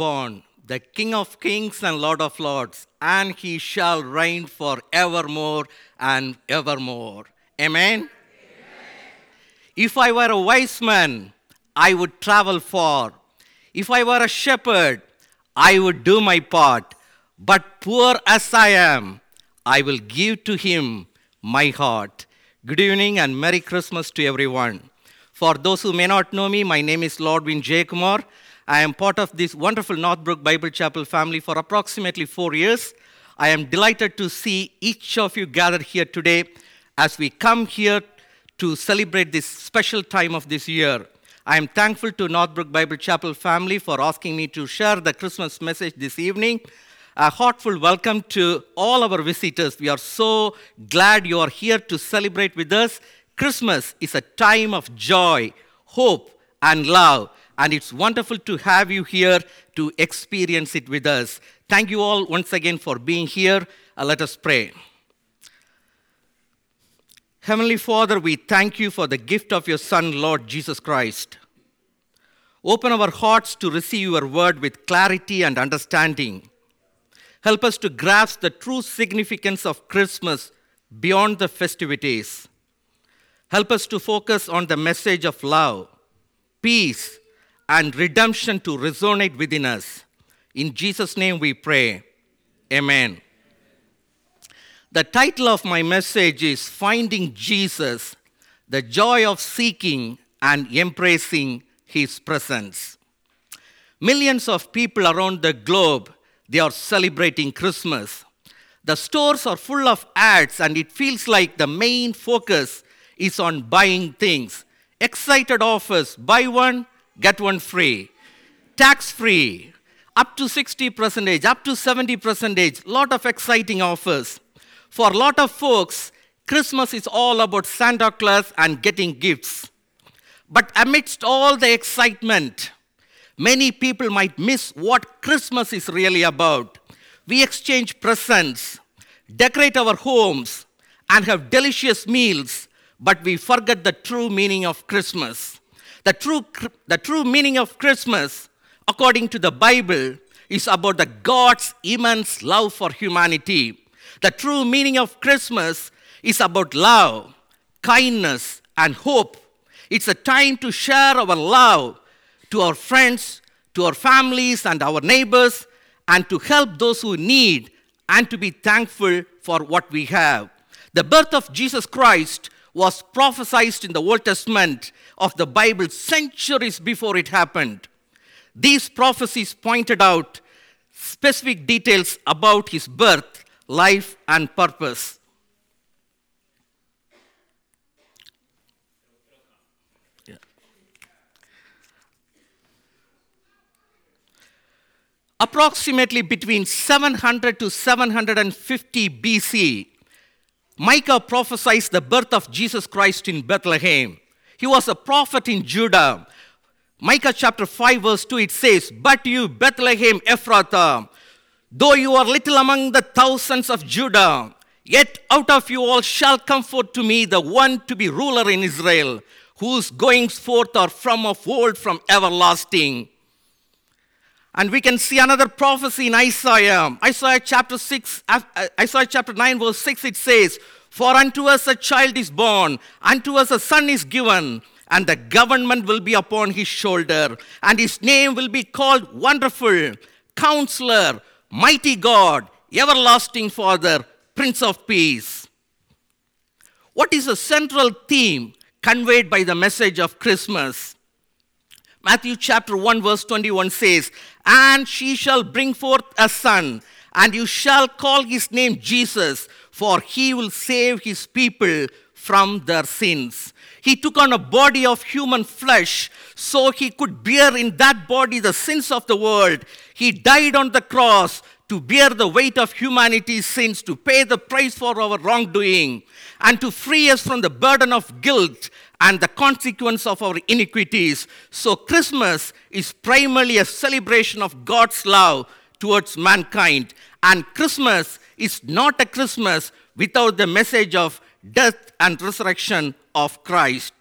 born, the King of kings and Lord of lords, and he shall reign for evermore and evermore. Amen? If I were a wise man, I would travel far. If I were a shepherd, I would do my part. But poor as I am, I will give to him my heart. Good evening and Merry Christmas to everyone. For those who may not know me, my name is Lordwin Jeyakumar. I am part of this wonderful Northbrook Bible Chapel family for approximately four years. I am delighted to see each of you gathered here today as we come here to celebrate this special time of this year. I am thankful to Northbrook Bible Chapel family for asking me to share the Christmas message this evening. A heartfelt welcome to all our visitors. We are so glad you are here to celebrate with us. Christmas is a time of joy, hope, and love, and it's wonderful to have you here to experience it with us. Thank you all once again for being here. Uh, let us pray. Heavenly Father, we thank you for the gift of your Son, Lord Jesus Christ. Open our hearts to receive your word with clarity and understanding. Help us to grasp the true significance of Christmas beyond the festivities. Help us to focus on the message of love, peace, and redemption to resonate within us. In Jesus' name we pray. Amen. The title of my message is Finding Jesus, the Joy of Seeking and Embracing His Presence. Millions of people around the globe, they are celebrating Christmas. The stores are full of ads and it feels like the main focus is on buying things. Excited offers, buy one, get one free. Tax free, up to 60 percentage, up to 70 percentage, lot of exciting offers. For a lot of folks, Christmas is all about Santa Claus and getting gifts. But amidst all the excitement, many people might miss what Christmas is really about. We exchange presents, decorate our homes, and have delicious meals, but we forget the true meaning of Christmas. The true, the true meaning of Christmas, according to the Bible, is about the God's immense love for humanity. The true meaning of Christmas is about love, kindness, and hope. It's a time to share our love to our friends, to our families, and our neighbors, and to help those who need, and to be thankful for what we have. The birth of Jesus Christ was prophesied in the Old Testament of the Bible centuries before it happened. These prophecies pointed out specific details about his birth, life, and purpose. Approximately between 700 to 750 BC, Micah prophesied the birth of Jesus Christ in Bethlehem. He was a prophet in Judah. Micah chapter 5, verse 2, it says, But you, Bethlehem Ephrathah, though you are little among the thousands of Judah, yet out of you all shall come forth to me the one to be ruler in Israel, whose goings forth are from of old, from everlasting. And we can see another prophecy in Isaiah. Isaiah chapter 6, uh, Isaiah chapter 9, verse 6, it says, For unto us a child is born, unto us a son is given, and the government will be upon his shoulder, and his name will be called Wonderful, Counselor, Mighty God, Everlasting Father, Prince of Peace. What is the central theme conveyed by the message of Christmas? Matthew chapter 1, verse 21 says, And she shall bring forth a son, and you shall call his name Jesus, for he will save his people from their sins. He took on a body of human flesh so he could bear in that body the sins of the world. He died on the cross to bear the weight of humanity's sins, to pay the price for our wrongdoing, and to free us from the burden of guilt and the consequence of our iniquities. So, Christmas is primarily a celebration of God's love towards mankind. And Christmas is not a Christmas without the message of death and resurrection of Christ.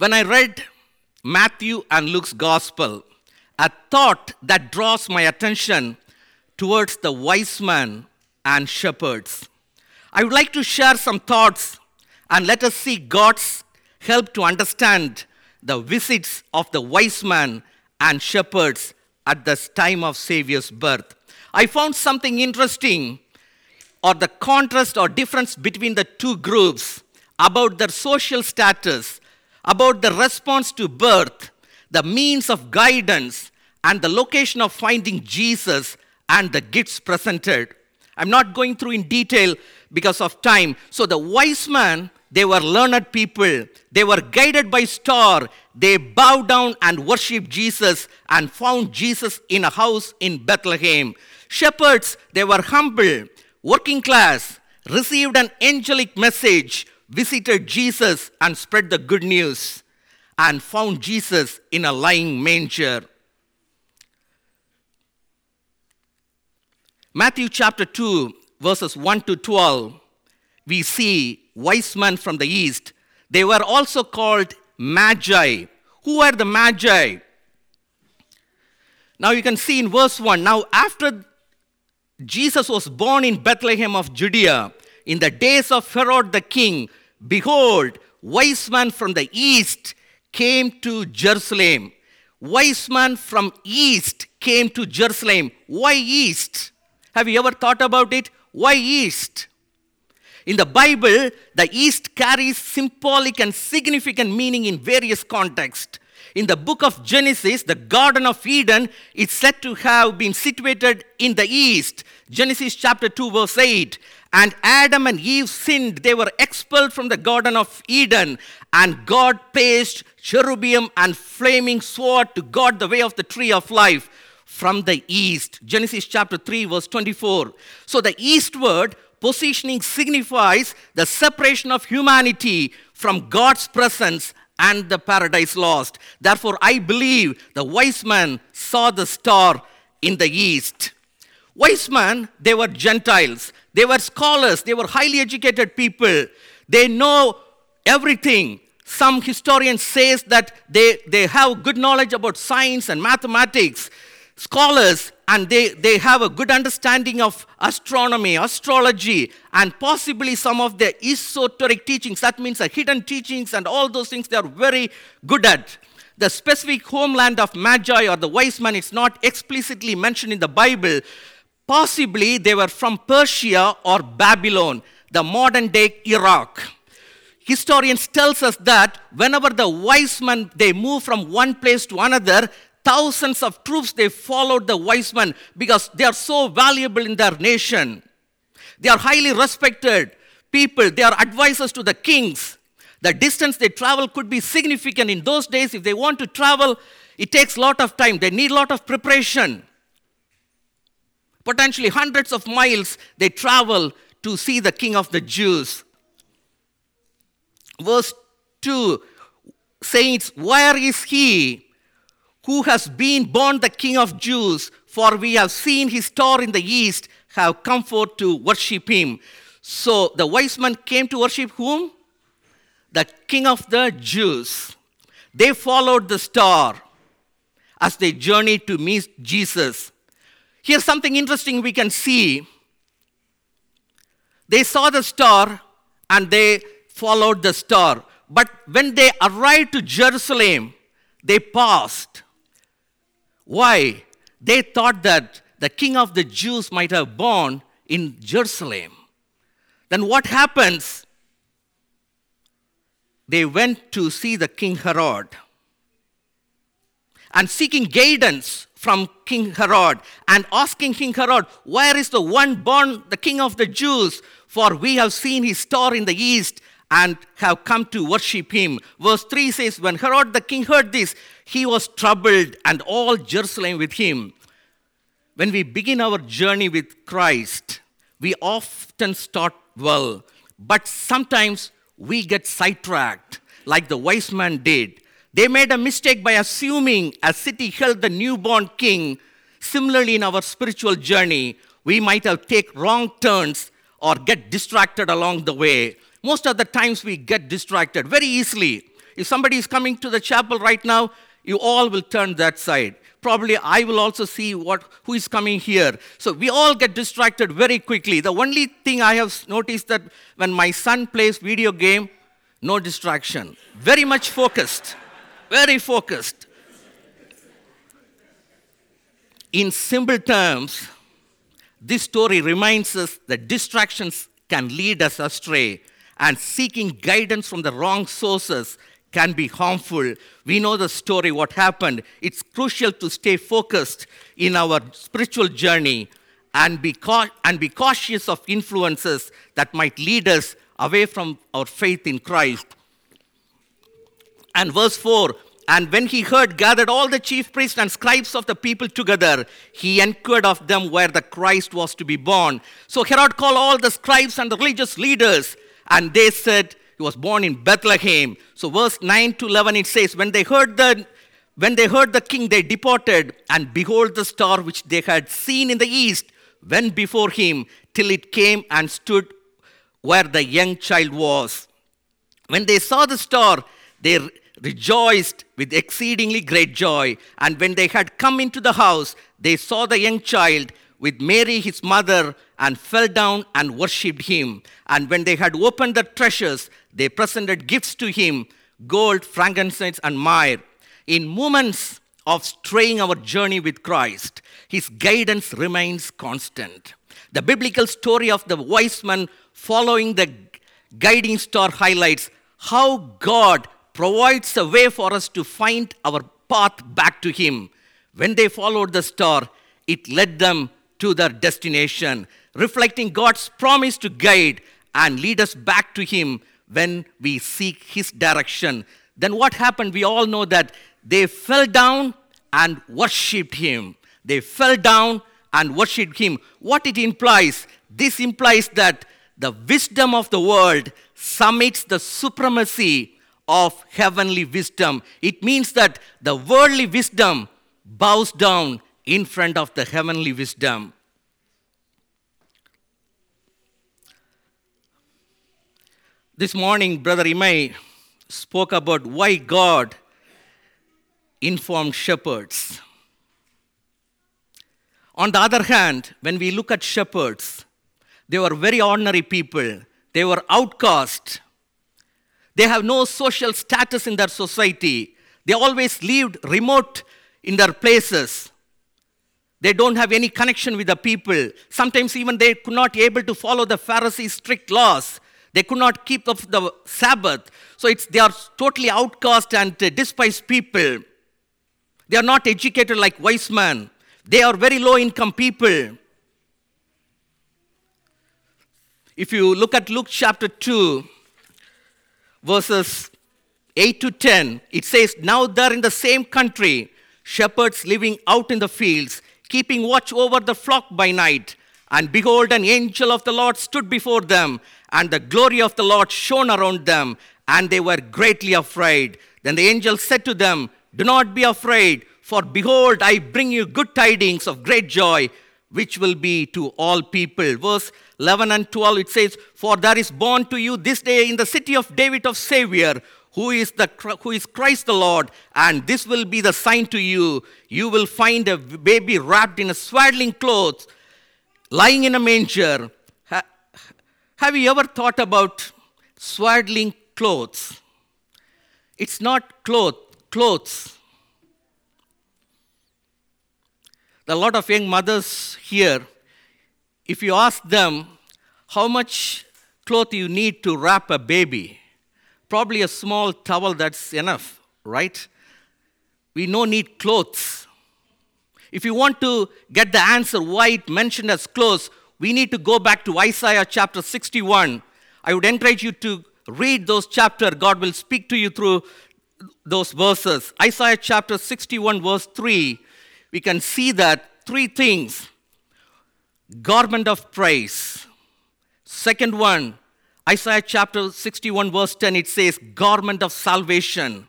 When I read Matthew and Luke's gospel, a thought that draws my attention towards the wise man and shepherds. I would like to share some thoughts and let us see God's help to understand the visits of the wise man and shepherds at this time of Savior's birth. I found something interesting or the contrast or difference between the two groups about their social status, about the response to birth, the means of guidance, and the location of finding Jesus and the gifts presented. I'm not going through in detail because of time. So the wise man, they were learned people. They were guided by star. They bowed down and worshiped Jesus and found Jesus in a house in Bethlehem. Shepherds, they were humble, working class, received an angelic message, visited Jesus and spread the good news, and found Jesus in a lying manger. Matthew chapter 2, verses 1 to 12, we see wise men from the east. They were also called magi. Who are the magi? Now you can see in verse 1 now, after Jesus was born in Bethlehem of Judea, in the days of Herod the king, behold, wise men from the east came to Jerusalem. Wise men from east came to Jerusalem. Why east? Have you ever thought about it? Why east? In the Bible, the east carries symbolic and significant meaning in various contexts. In the book of Genesis, the Garden of Eden is said to have been situated in the east. Genesis chapter 2, verse 8. And Adam and Eve sinned. They were expelled from the Garden of Eden. And God placed cherubim and flaming sword to guard the way of the tree of life from the east. Genesis chapter 3, verse 24. So the eastward positioning signifies the separation of humanity from God's presence and the paradise lost. Therefore, I believe the wise man saw the star in the east. Wise men, they were Gentiles. They were scholars. They were highly educated people. They know everything. Some historians says that they, they have good knowledge about science and mathematics scholars and they, they have a good understanding of astronomy, astrology, and possibly some of the esoteric teachings. That means the hidden teachings and all those things they are very good at. The specific homeland of Magi or the wise men is not explicitly mentioned in the Bible. Possibly they were from Persia or Babylon, the modern day Iraq historians tells us that whenever the wise men they move from one place to another thousands of troops, they followed the wise men because they are so valuable in their nation. They are highly respected people, they are advisors to the kings. The distance they travel could be significant. In those days, if they want to travel, it takes a lot of time. They need a lot of preparation. Potentially hundreds of miles they travel to see the king of the Jews. Verse 2 says, Where is he who has been born the King of Jews, for we have seen his star in the east, have come forth to worship him. So the wise men came to worship whom? The King of the Jews. They followed the star as they journeyed to meet Jesus. Here's something interesting we can see. They saw the star and they followed the star. But when they arrived to Jerusalem, they paused why? They thought that the king of the Jews might have born in Jerusalem. Then what happens? They went to see the king Herod and seeking guidance from King Herod and asking King Herod, Where is the one born the king of the Jews? For we have seen his star in the east and have come to worship him. Verse 3 says, When Herod the king heard this, he was troubled, and all Jerusalem with him. When we begin our journey with Christ, we often start well, but sometimes we get sidetracked, like the wise man did. They made a mistake by assuming a city held the newborn king. Similarly, in our spiritual journey, we might have take wrong turns or get distracted along the way most of the times we get distracted very easily. If somebody is coming to the chapel right now, you all will turn that side. Probably I will also see what who is coming here. So we all get distracted very quickly. The only thing I have noticed that when my son plays video game, no distraction. Very much focused. Very focused. In simple terms, this story reminds us that distractions can lead us astray, and seeking guidance from the wrong sources can be harmful. We know the story, what happened. It's crucial to stay focused in our spiritual journey and be, ca- and be cautious of influences that might lead us away from our faith in Christ. And verse 4 And when he heard, gathered all the chief priests and scribes of the people together, he inquired of them where the Christ was to be born. So Herod called all the scribes and the religious leaders, and they said, He was born in Bethlehem. So verse 9 to 11 it says, When they heard the when they heard the king, they departed, and behold, the star which they had seen in the east went before him till it came and stood where the young child was. When they saw the star, they rejoiced with exceedingly great joy. And when they had come into the house, they saw the young child with Mary his mother and fell down and worshipped him. And when they had opened the treasures, they presented gifts to him gold, frankincense, and myrrh. In moments of straying our journey with Christ, his guidance remains constant. The biblical story of the wise men following the guiding star highlights how God provides a way for us to find our path back to Him. When they followed the star, it led them to their destination, reflecting God's promise to guide and lead us back to Him when we seek His direction. Then what happened? We all know that they fell down and worshiped Him. They fell down and worshiped Him. What it implies? This implies that the wisdom of the world summits the supremacy of heavenly wisdom. It means that the worldly wisdom bows down in front of the heavenly wisdom. This morning, Brother Imai spoke about why God informed shepherds. On the other hand, when we look at shepherds, they were very ordinary people. They were outcast. They have no social status in their society. They always lived remote in their places. They don't have any connection with the people. Sometimes even they could not able to follow the Pharisees' strict laws. They could not keep up the Sabbath. So it's, they are totally outcast and despised people. They are not educated like wise men. They are very low income people. If you look at Luke chapter 2, verses 8 to 10, it says, Now there in the same country, shepherds living out in the fields, keeping watch over the flock by night. And behold, an angel of the Lord stood before them, and the glory of the Lord shone around them, and they were greatly afraid. Then the angel said to them, Do not be afraid, for behold, I bring you good tidings of great joy which will be to all people. Verse 11 and 12 it says, For there is born to you this day in the city of David of Savior, who is, the, who is Christ the Lord, and this will be the sign to you. You will find a baby wrapped in a swaddling clothes, lying in a manger. Ha, have you ever thought about swaddling clothes? It's not cloth, clothes. There are a lot of young mothers here, if you ask them how much cloth you need to wrap a baby, probably a small towel that's enough, right? We no need clothes. If you want to get the answer why it mentioned as clothes, we need to go back to Isaiah chapter 61. I would encourage you to read those chapters. God will speak to you through those verses. Isaiah chapter 61, verse 3 we can see that three things garment of praise. Second one, Isaiah chapter 61, verse 10, it says garment of salvation.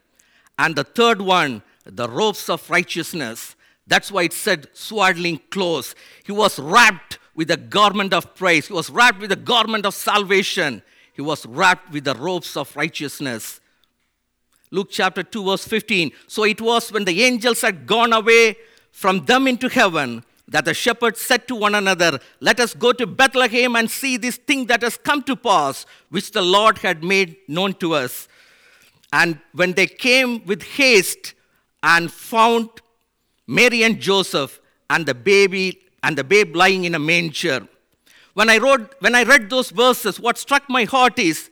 And the third one, the robes of righteousness. That's why it said swaddling clothes. He was wrapped with the garment of praise. He was wrapped with the garment of salvation. He was wrapped with the robes of righteousness. Luke chapter 2, verse 15. So it was when the angels had gone away from them into heaven that the shepherds said to one another, Let us go to Bethlehem and see this thing that has come to pass, which the Lord had made known to us. And when they came with haste and found Mary and Joseph and the baby and the babe lying in a manger. When I, wrote, when I read those verses, what struck my heart is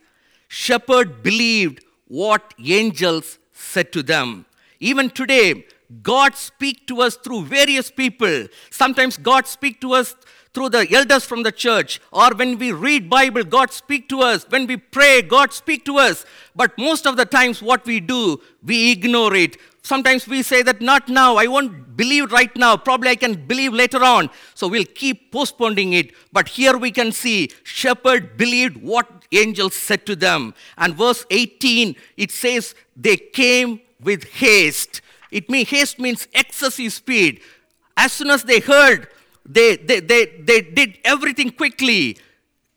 shepherd believed what angels said to them. Even today, God speaks to us through various people. Sometimes God speaks to us through the elders from the church. Or when we read bible god speak to us. When we pray god speak to us. But most of the times what we do we ignore it. Sometimes we say that not now. I won't believe right now. Probably i can believe later on. So we'll keep postponing it. But here we can see shepherd believed what angels said to them. And verse 18 it says they came with haste it means haste means excessive speed as soon as they heard they, they, they, they did everything quickly.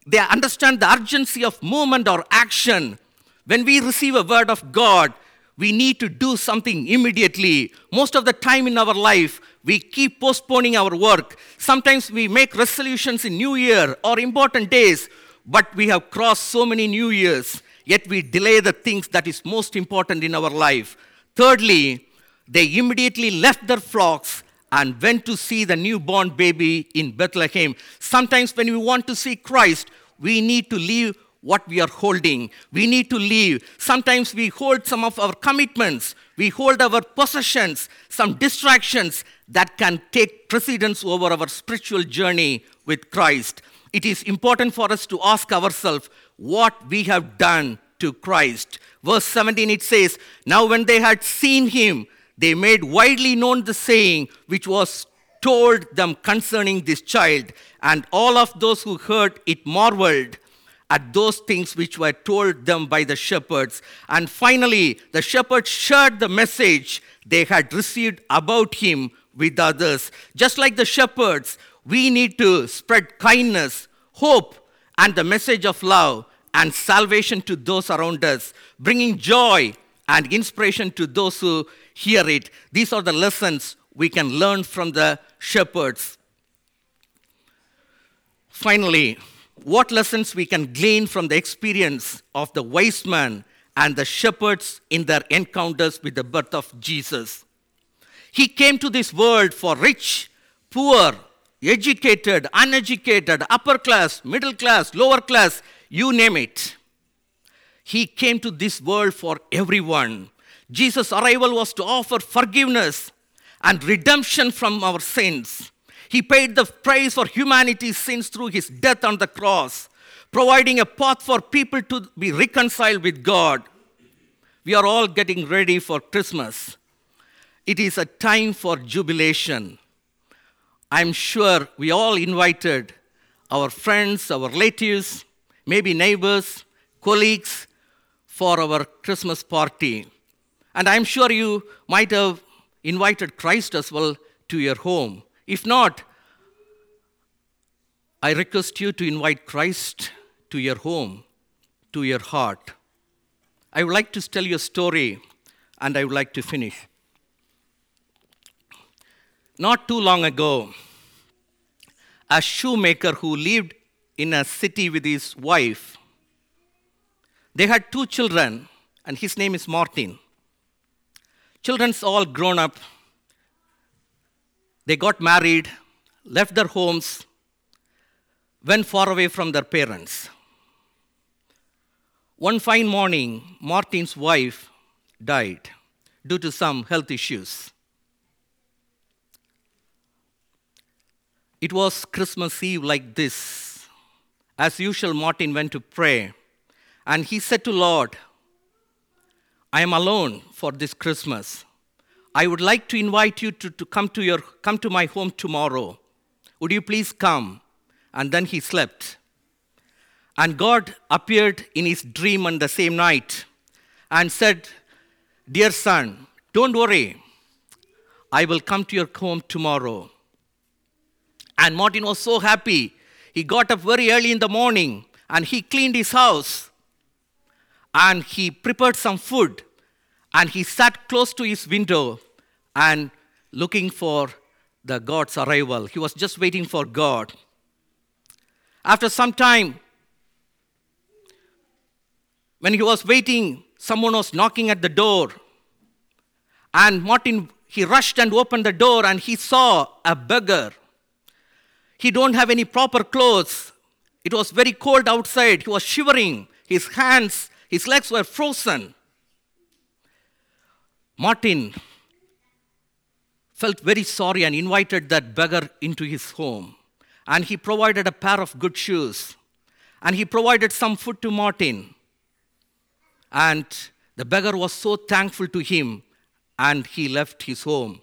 They understand the urgency of movement or action. When we receive a word of God, we need to do something immediately. Most of the time in our life, we keep postponing our work. Sometimes we make resolutions in New Year or important days, but we have crossed so many New Years, yet we delay the things that is most important in our life. Thirdly, they immediately left their flocks and went to see the newborn baby in Bethlehem. Sometimes, when we want to see Christ, we need to leave what we are holding. We need to leave. Sometimes we hold some of our commitments, we hold our possessions, some distractions that can take precedence over our spiritual journey with Christ. It is important for us to ask ourselves what we have done to Christ. Verse 17 it says, Now when they had seen him, they made widely known the saying which was told them concerning this child, and all of those who heard it marveled at those things which were told them by the shepherds. And finally, the shepherds shared the message they had received about him with others. Just like the shepherds, we need to spread kindness, hope, and the message of love and salvation to those around us, bringing joy and inspiration to those who hear it. These are the lessons we can learn from the shepherds. Finally, what lessons we can glean from the experience of the wise man and the shepherds in their encounters with the birth of Jesus. He came to this world for rich, poor, educated, uneducated, upper class, middle class, lower class, you name it. He came to this world for everyone. Jesus' arrival was to offer forgiveness and redemption from our sins. He paid the price for humanity's sins through his death on the cross, providing a path for people to be reconciled with God. We are all getting ready for Christmas. It is a time for jubilation. I'm sure we all invited our friends, our relatives, maybe neighbors, colleagues for our Christmas party. And I'm sure you might have invited Christ as well to your home. If not, I request you to invite Christ to your home, to your heart. I would like to tell you a story and I would like to finish. Not too long ago, a shoemaker who lived in a city with his wife, they had two children, and his name is Martin. Children's all grown up. They got married, left their homes, went far away from their parents. One fine morning, Martin's wife died due to some health issues. It was Christmas Eve like this. As usual, Martin went to pray, and he said to Lord, I am alone for this Christmas. I would like to invite you to, to come, to your, come to my home tomorrow. Would you please come? And then he slept. And God appeared in his dream on the same night and said, Dear son, don't worry. I will come to your home tomorrow. And Martin was so happy. He got up very early in the morning and he cleaned his house and he prepared some food and he sat close to his window and looking for the God's arrival. He was just waiting for God. After some time, when he was waiting, someone was knocking at the door. And Martin, he rushed and opened the door and he saw a beggar. He don't have any proper clothes. It was very cold outside. He was shivering. His hands, his legs were frozen. Martin felt very sorry and invited that beggar into his home. And he provided a pair of good shoes. And he provided some food to Martin. And the beggar was so thankful to him, and he left his home.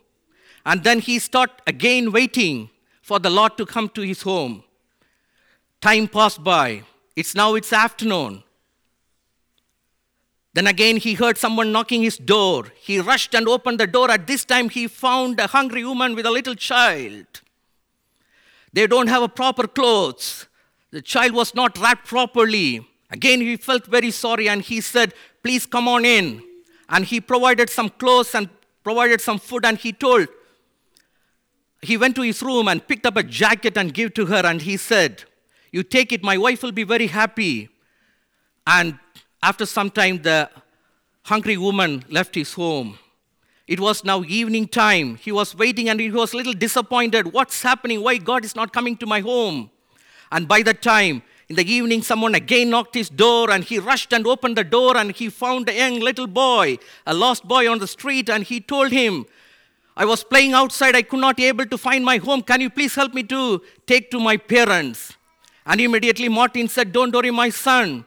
And then he started again waiting for the Lord to come to his home. Time passed by. It's now it's afternoon. Then again he heard someone knocking his door. He rushed and opened the door. At this time he found a hungry woman with a little child. They don't have a proper clothes. The child was not wrapped properly. Again he felt very sorry and he said, "Please come on in." And he provided some clothes and provided some food and he told he went to his room and picked up a jacket and gave to her and he said, "You take it. My wife will be very happy." And after some time, the hungry woman left his home. It was now evening time. He was waiting and he was a little disappointed. What's happening? Why God is not coming to my home? And by that time, in the evening, someone again knocked his door and he rushed and opened the door and he found a young little boy, a lost boy on the street, and he told him, I was playing outside, I could not able to find my home. Can you please help me to take to my parents? And immediately Martin said, Don't worry, my son.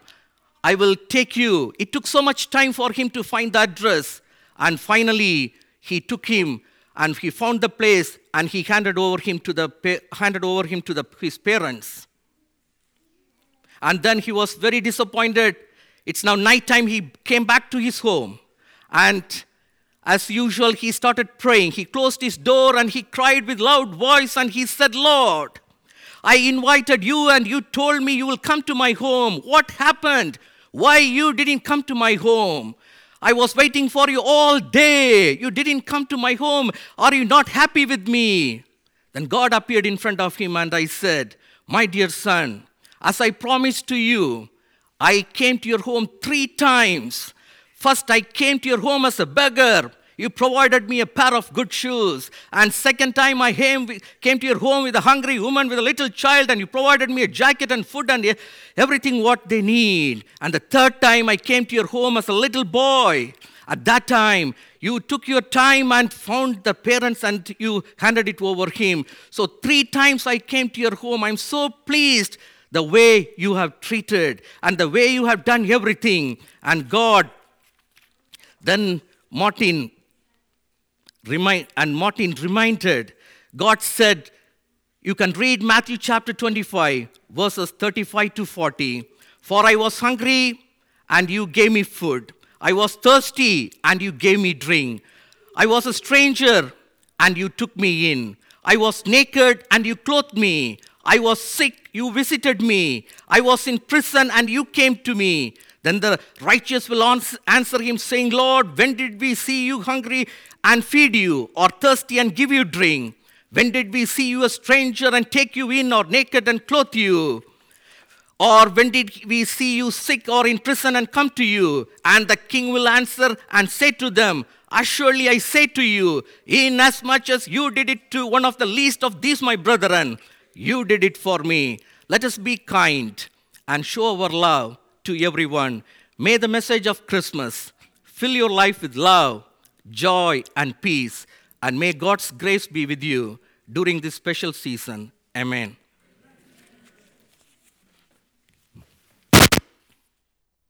I will take you. It took so much time for him to find the address. And finally, he took him and he found the place and he handed over him to, the, handed over him to the, his parents. And then he was very disappointed. It's now nighttime. He came back to his home. And as usual, he started praying. He closed his door and he cried with loud voice and he said, Lord, I invited you and you told me you will come to my home. What happened? Why you didn't come to my home? I was waiting for you all day. You didn't come to my home. Are you not happy with me? Then God appeared in front of him, and I said, My dear son, as I promised to you, I came to your home three times. First, I came to your home as a beggar. You provided me a pair of good shoes. And second time I came, came to your home with a hungry woman with a little child, and you provided me a jacket and food and everything what they need. And the third time I came to your home as a little boy. At that time, you took your time and found the parents and you handed it over him. So three times I came to your home. I'm so pleased the way you have treated and the way you have done everything. And God, then Martin remind, and Martin reminded, God said, you can read Matthew chapter 25, verses 35 to 40. For I was hungry, and you gave me food. I was thirsty, and you gave me drink. I was a stranger, and you took me in. I was naked, and you clothed me. I was sick, you visited me. I was in prison, and you came to me. Then the righteous will answer him, saying, Lord, when did we see you hungry and feed you, or thirsty and give you drink? When did we see you a stranger and take you in, or naked and clothe you? Or when did we see you sick or in prison and come to you? And the king will answer and say to them, Assuredly I say to you, inasmuch as you did it to one of the least of these my brethren, you did it for me. Let us be kind and show our love to everyone. May the message of Christmas fill your life with love joy, and peace. And may God's grace be with you during this special season. Amen.